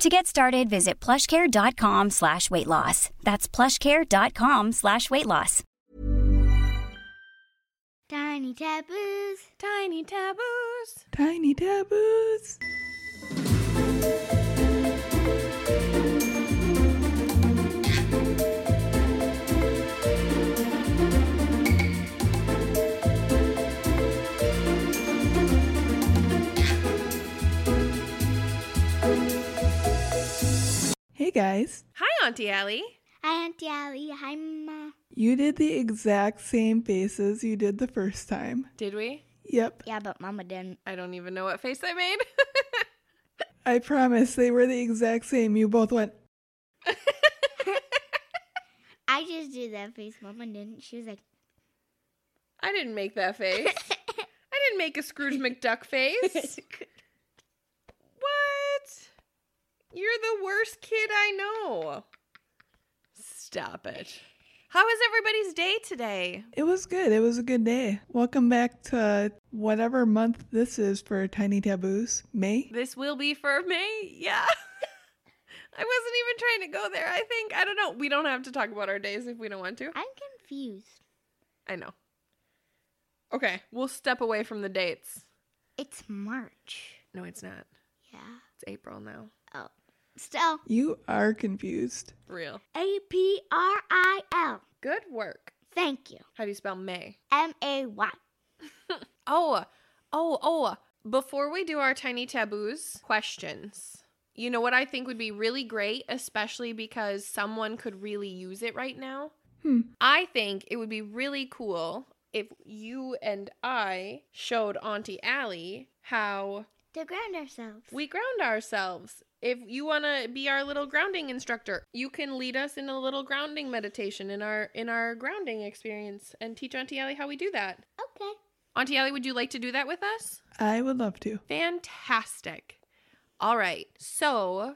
To get started, visit plushcare.com slash weight loss. That's plushcare.com slash weight loss. Tiny taboos. Tiny taboos. Tiny taboos. Hey guys, Hi, Auntie Allie. Hi, Auntie Allie. Hi, Mama. you did the exact same faces you did the first time. Did we? Yep, Yeah, but Mama didn't. I don't even know what face I made. I promise they were the exact same. You both went, I just did that face. Mama didn't. She was like, I didn't make that face. I didn't make a Scrooge McDuck face. What? You're the worst kid I know. Stop it. How was everybody's day today? it was good. It was a good day. Welcome back to whatever month this is for Tiny Taboos. May? This will be for May. Yeah. I wasn't even trying to go there. I think, I don't know. We don't have to talk about our days if we don't want to. I'm confused. I know. Okay, we'll step away from the dates. It's March. No, it's not. Yeah. It's April now. Oh. Still, You are confused. Real. A P R I L. Good work. Thank you. How do you spell May? M A Y. Oh, oh, oh. Before we do our tiny taboos questions, you know what I think would be really great, especially because someone could really use it right now? Hmm. I think it would be really cool if you and I showed Auntie Allie how To ground ourselves. we ground ourselves. If you want to be our little grounding instructor, you can lead us in a little grounding meditation in our in our grounding experience and teach Auntie ellie how we do that. Okay. Auntie ellie would you like to do that with us? I would love to. Fantastic. All right. So,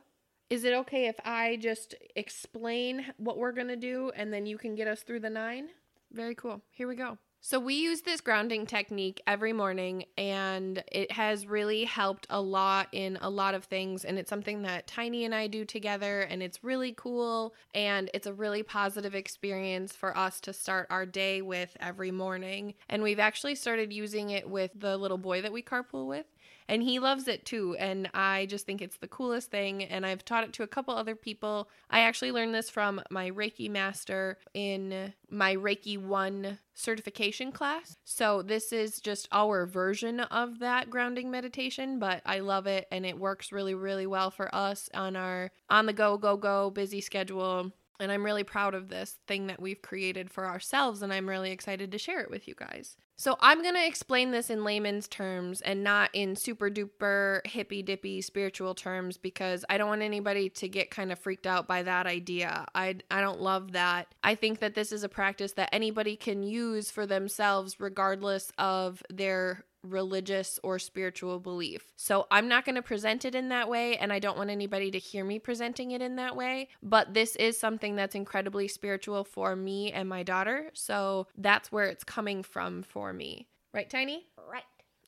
is it okay if I just explain what we're going to do and then you can get us through the nine? Very cool. Here we go. So, we use this grounding technique every morning, and it has really helped a lot in a lot of things. And it's something that Tiny and I do together, and it's really cool. And it's a really positive experience for us to start our day with every morning. And we've actually started using it with the little boy that we carpool with and he loves it too and i just think it's the coolest thing and i've taught it to a couple other people. I actually learned this from my reiki master in my reiki 1 certification class. So this is just our version of that grounding meditation but i love it and it works really really well for us on our on the go go go busy schedule and I'm really proud of this thing that we've created for ourselves, and I'm really excited to share it with you guys. So, I'm going to explain this in layman's terms and not in super duper hippy dippy spiritual terms because I don't want anybody to get kind of freaked out by that idea. I, I don't love that. I think that this is a practice that anybody can use for themselves, regardless of their religious or spiritual belief. So I'm not going to present it in that way, and I don't want anybody to hear me presenting it in that way. But this is something that's incredibly spiritual for me and my daughter. So that's where it's coming from for me. Right, Tiny? Right.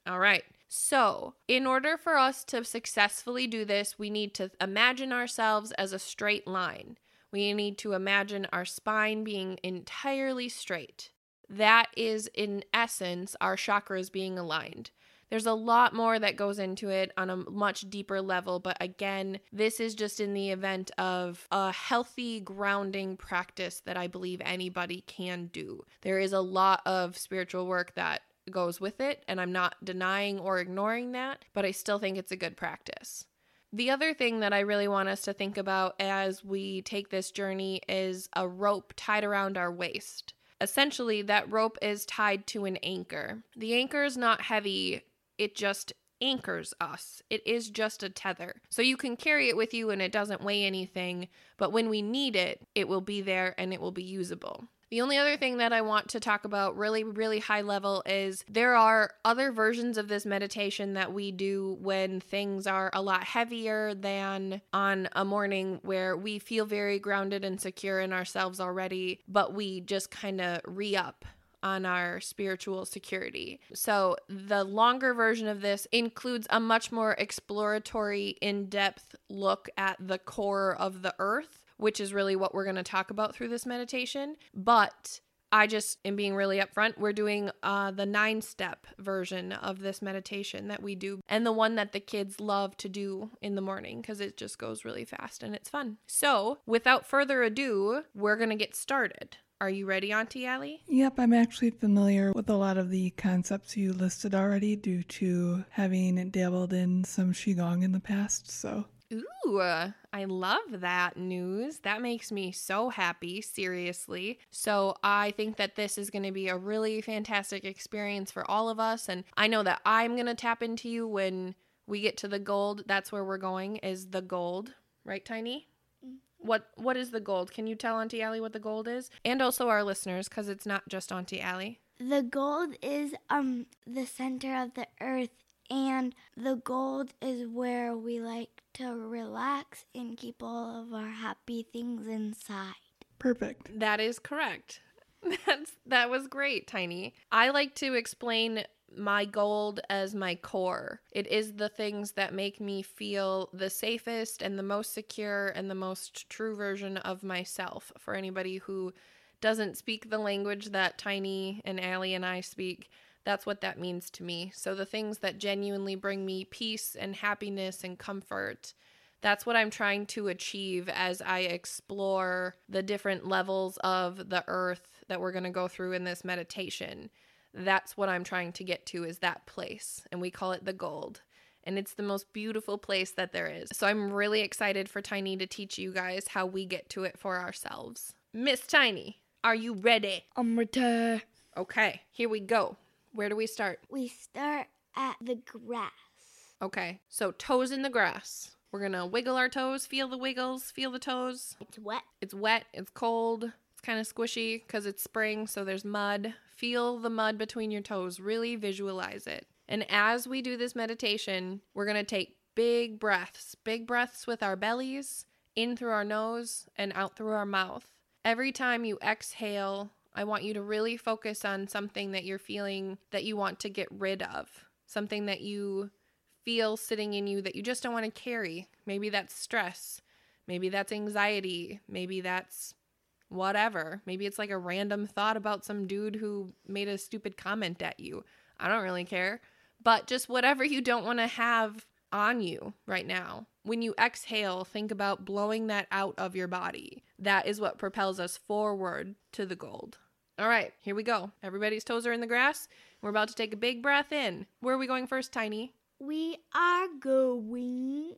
All right. So, in order for us to successfully do this, we need to imagine ourselves as a straight line. We need to imagine our spine being entirely straight. That is, in essence, our chakras being aligned. There's a lot more that goes into it on a much deeper level, but again, this is just in the event of a healthy grounding practice that I believe anybody can do. There is a lot of spiritual work that goes with it, and I'm not denying or ignoring that, but I still think it's a good practice. The other thing that I really want us to think about as we take this journey is a rope tied around our waist. Essentially, that rope is tied to an anchor. The anchor is not heavy, it just anchors us. It is just a tether. So you can carry it with you and it doesn't weigh anything, but when we need it, it will be there and it will be usable. The only other thing that I want to talk about, really, really high level, is there are other versions of this meditation that we do when things are a lot heavier than on a morning where we feel very grounded and secure in ourselves already, but we just kind of re up on our spiritual security. So, the longer version of this includes a much more exploratory, in depth look at the core of the earth, which is really what we're going to talk about through this meditation. But I just am being really upfront. We're doing uh, the nine step version of this meditation that we do, and the one that the kids love to do in the morning because it just goes really fast and it's fun. So, without further ado, we're going to get started. Are you ready, Auntie Allie? Yep, I'm actually familiar with a lot of the concepts you listed already due to having dabbled in some Qigong in the past, so. Ooh, I love that news. That makes me so happy, seriously. So, I think that this is going to be a really fantastic experience for all of us. And I know that I'm going to tap into you when we get to the gold. That's where we're going, is the gold, right, Tiny? What what is the gold? Can you tell Auntie Allie what the gold is? And also our listeners, because it's not just Auntie Allie. The gold is um the center of the earth and the gold is where we like to relax and keep all of our happy things inside. Perfect. That is correct. That's that was great, Tiny. I like to explain my gold as my core. It is the things that make me feel the safest and the most secure and the most true version of myself. For anybody who doesn't speak the language that Tiny and Allie and I speak, that's what that means to me. So the things that genuinely bring me peace and happiness and comfort. That's what I'm trying to achieve as I explore the different levels of the earth that we're going to go through in this meditation that's what I'm trying to get to is that place. And we call it the gold. And it's the most beautiful place that there is. So I'm really excited for Tiny to teach you guys how we get to it for ourselves. Miss Tiny, are you ready? I'm ready. Okay, here we go. Where do we start? We start at the grass. Okay, so toes in the grass. We're gonna wiggle our toes, feel the wiggles, feel the toes. It's wet. It's wet, it's cold, it's kind of squishy because it's spring, so there's mud. Feel the mud between your toes, really visualize it. And as we do this meditation, we're going to take big breaths, big breaths with our bellies, in through our nose and out through our mouth. Every time you exhale, I want you to really focus on something that you're feeling that you want to get rid of, something that you feel sitting in you that you just don't want to carry. Maybe that's stress, maybe that's anxiety, maybe that's whatever. Maybe it's like a random thought about some dude who made a stupid comment at you. I don't really care. But just whatever you don't want to have on you right now. When you exhale, think about blowing that out of your body. That is what propels us forward to the gold. All right, here we go. Everybody's toes are in the grass. We're about to take a big breath in. Where are we going first, Tiny? We are going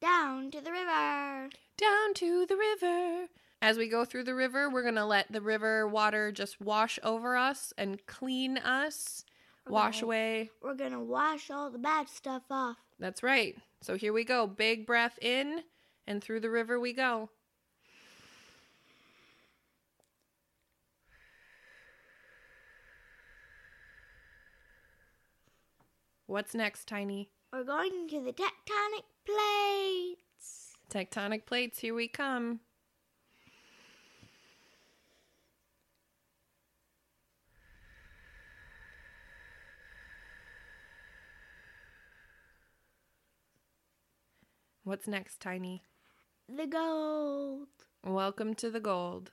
down to the river. Down to the river. As we go through the river, we're going to let the river water just wash over us and clean us, wash away. We're gonna wash all the bad stuff off. That's right. So here we go. Big breath in, and through the river we go. What's next, Tiny? We're going to the tectonic plates. Tectonic plates, here we come. What's next, Tiny? The gold. Welcome to the gold.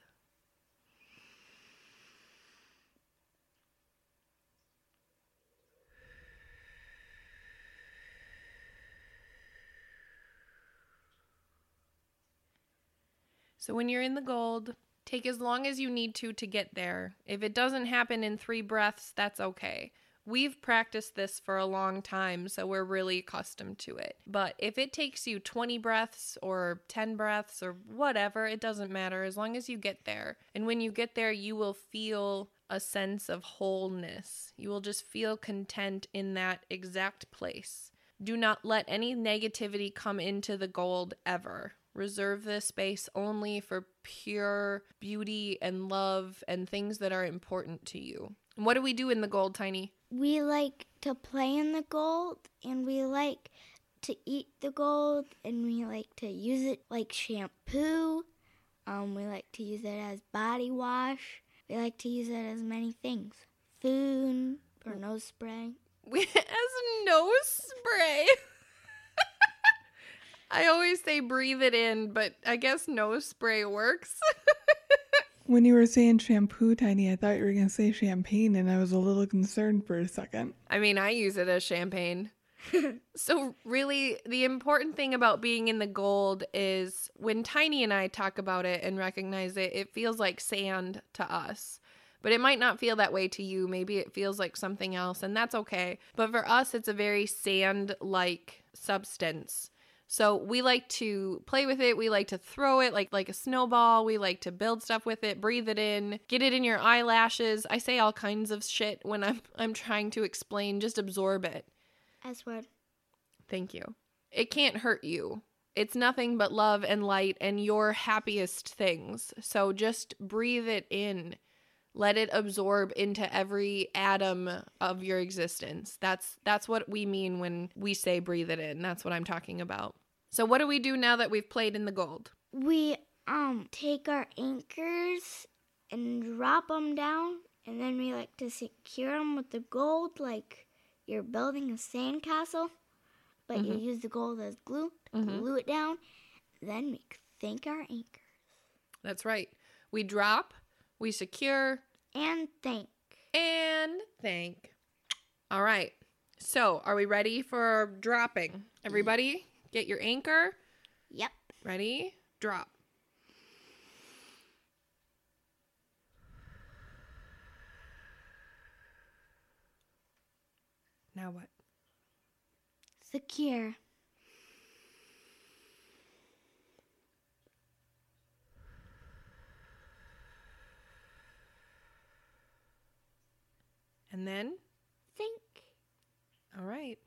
So when you're in the gold, take as long as you need to to get there. If it doesn't happen in three breaths, that's okay. We've practiced this for a long time, so we're really accustomed to it. But if it takes you 20 breaths or 10 breaths or whatever, it doesn't matter as long as you get there. And when you get there, you will feel a sense of wholeness. You will just feel content in that exact place. Do not let any negativity come into the gold ever. Reserve this space only for pure beauty and love and things that are important to you. What do we do in the gold, Tiny? We like to play in the gold and we like to eat the gold and we like to use it like shampoo. Um, we like to use it as body wash. We like to use it as many things. Food or nose spray. We as nose spray. I always say breathe it in, but I guess no spray works. When you were saying shampoo, Tiny, I thought you were going to say champagne, and I was a little concerned for a second. I mean, I use it as champagne. so, really, the important thing about being in the gold is when Tiny and I talk about it and recognize it, it feels like sand to us. But it might not feel that way to you. Maybe it feels like something else, and that's okay. But for us, it's a very sand like substance. So we like to play with it. We like to throw it like like a snowball. We like to build stuff with it, breathe it in, get it in your eyelashes. I say all kinds of shit when I'm I'm trying to explain. Just absorb it. S word. Thank you. It can't hurt you. It's nothing but love and light and your happiest things. So just breathe it in. Let it absorb into every atom of your existence. That's that's what we mean when we say breathe it in. That's what I'm talking about. So what do we do now that we've played in the gold? We um take our anchors and drop them down, and then we like to secure them with the gold, like you're building a sandcastle, but you use the gold as glue to glue it down. Then we thank our anchors That's right. We drop, we secure, and thank. and thank. All right. So, are we ready for dropping? Everybody, get your anchor. Yep. Ready? Drop. Now what? Secure. And then? Think. All right.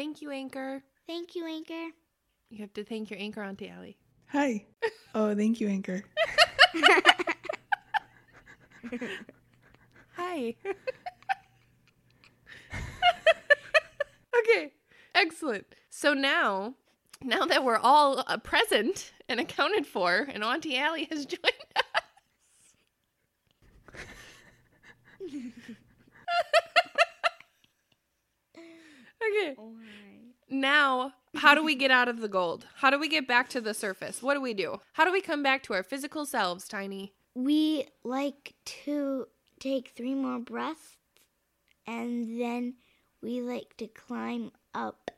Thank you, Anchor. Thank you, anchor. You have to thank your anchor, Auntie Allie. Hi. Oh, thank you, Anchor. Hi. okay, excellent. So now, now that we're all uh, present and accounted for, and Auntie Allie has joined us. Okay. Now, how do we get out of the gold? How do we get back to the surface? What do we do? How do we come back to our physical selves, Tiny? We like to take three more breaths and then we like to climb up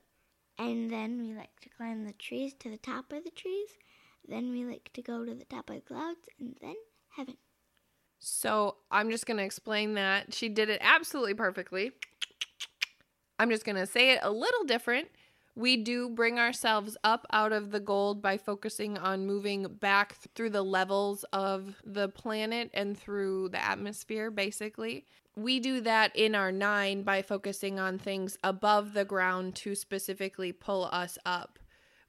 and then we like to climb the trees to the top of the trees. Then we like to go to the top of the clouds and then heaven. So I'm just going to explain that. She did it absolutely perfectly. I'm just going to say it a little different. We do bring ourselves up out of the gold by focusing on moving back through the levels of the planet and through the atmosphere, basically. We do that in our nine by focusing on things above the ground to specifically pull us up.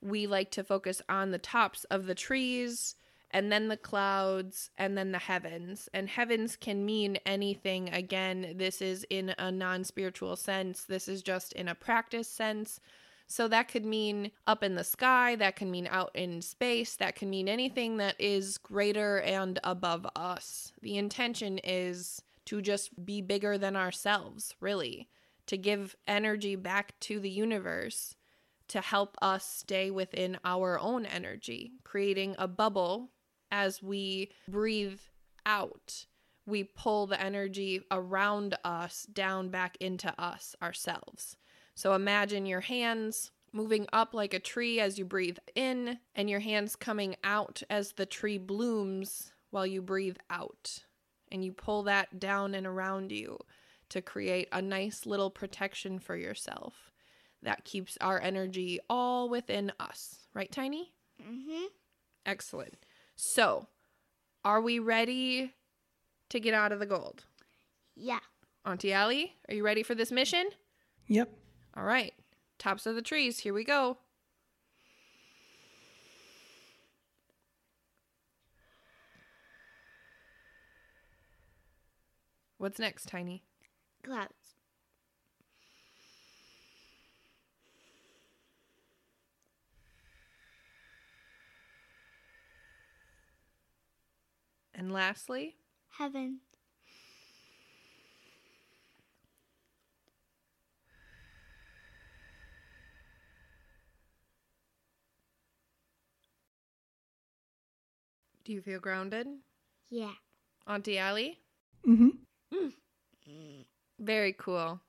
We like to focus on the tops of the trees, and then the clouds, and then the heavens. And heavens can mean anything. Again, this is in a non spiritual sense, this is just in a practice sense. So that could mean up in the sky, that can mean out in space, that can mean anything that is greater and above us. The intention is to just be bigger than ourselves, really, to give energy back to the universe to help us stay within our own energy, creating a bubble as we breathe out. We pull the energy around us down back into us ourselves. So imagine your hands moving up like a tree as you breathe in, and your hands coming out as the tree blooms while you breathe out. And you pull that down and around you to create a nice little protection for yourself that keeps our energy all within us. Right, Tiny? Mm-hmm. Excellent. So, are we ready to get out of the gold? Yeah. Auntie Allie, are you ready for this mission? Yep. All right. Tops of the trees. Here we go. What's next, Tiny? Clouds. And lastly, Heaven. do you feel grounded? Yeah. Auntie Allie? Mm-hmm. Very cool.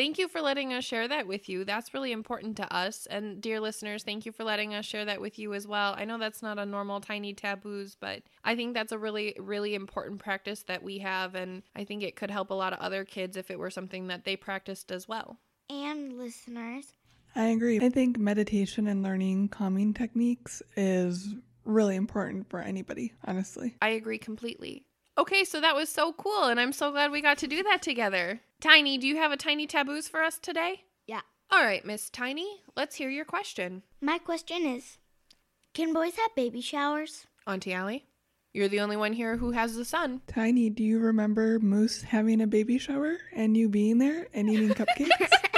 Thank you for letting us share that with you. That's really important to us. And dear listeners, thank you for letting us share that with you as well. I know that's not a normal tiny taboos, but I think that's a really, really important practice that we have. And I think it could help a lot of other kids if it were something that they practiced as well. And listeners. I agree. I think meditation and learning calming techniques is really important for anybody, honestly. I agree completely. Okay, so that was so cool. And I'm so glad we got to do that together. Tiny, do you have a tiny taboos for us today? Yeah. All right, Miss Tiny, let's hear your question. My question is Can boys have baby showers? Auntie Allie, you're the only one here who has the son. Tiny, do you remember Moose having a baby shower and you being there and eating cupcakes?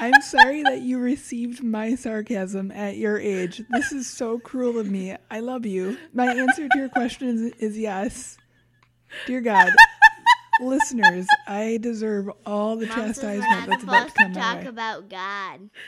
I'm sorry that you received my sarcasm at your age. This is so cruel of me. I love you. My answer to your question is, is yes. Dear God, listeners, I deserve all the Mom says we're chastisement not that's about to supposed come to my talk way. about God.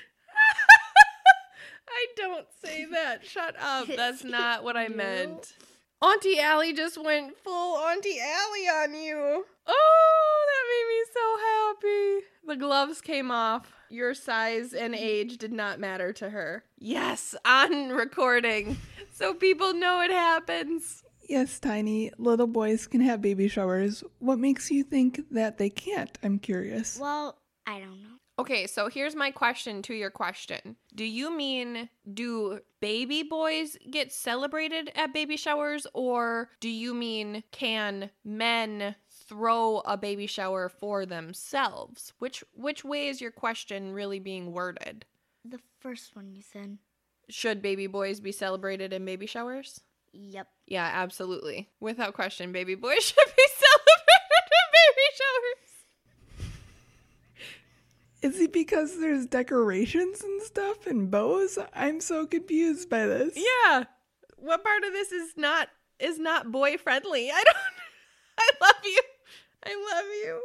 I don't say that. Shut up. That's not what I You? meant. Auntie Allie just went full Auntie Allie on you. Oh, that made me so happy. The gloves came off. Your size and age did not matter to her. Yes, on recording. So people know it happens. Yes, Tiny, little boys can have baby showers. What makes you think that they can't? I'm curious. Well, I don't know. Okay, so here's my question to your question. Do you mean do baby boys get celebrated at baby showers or do you mean can men throw a baby shower for themselves? Which which way is your question really being worded? The first one you said. Should baby boys be celebrated in baby showers? Yep. Yeah, absolutely. Without question, baby boys should be celebrated in baby showers. Is it because there's decorations and stuff and bows? I'm so confused by this. Yeah. What part of this is not is not boy friendly? I don't I love you. I love you.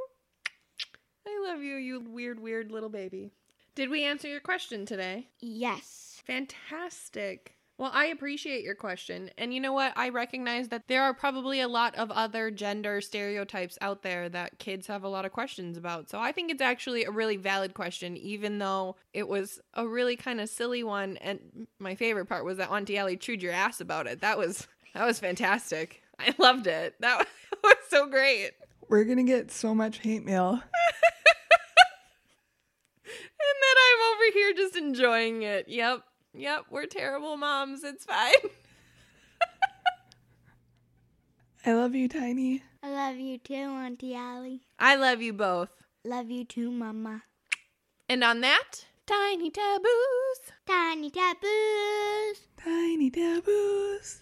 I love you, you weird, weird little baby. Did we answer your question today? Yes. Fantastic. Well, I appreciate your question. And you know what? I recognize that there are probably a lot of other gender stereotypes out there that kids have a lot of questions about. So I think it's actually a really valid question, even though it was a really kind of silly one. And my favorite part was that Auntie Ellie chewed your ass about it. That was that was fantastic. I loved it. That was so great. We're gonna get so much hate mail. And then I'm over here just enjoying it. Yep. Yep. We're terrible moms. It's fine. I love you, Tiny. I love you too, Auntie Allie. I love you both. Love you too, Mama. And on that, tiny taboos. Tiny taboos. Tiny taboos.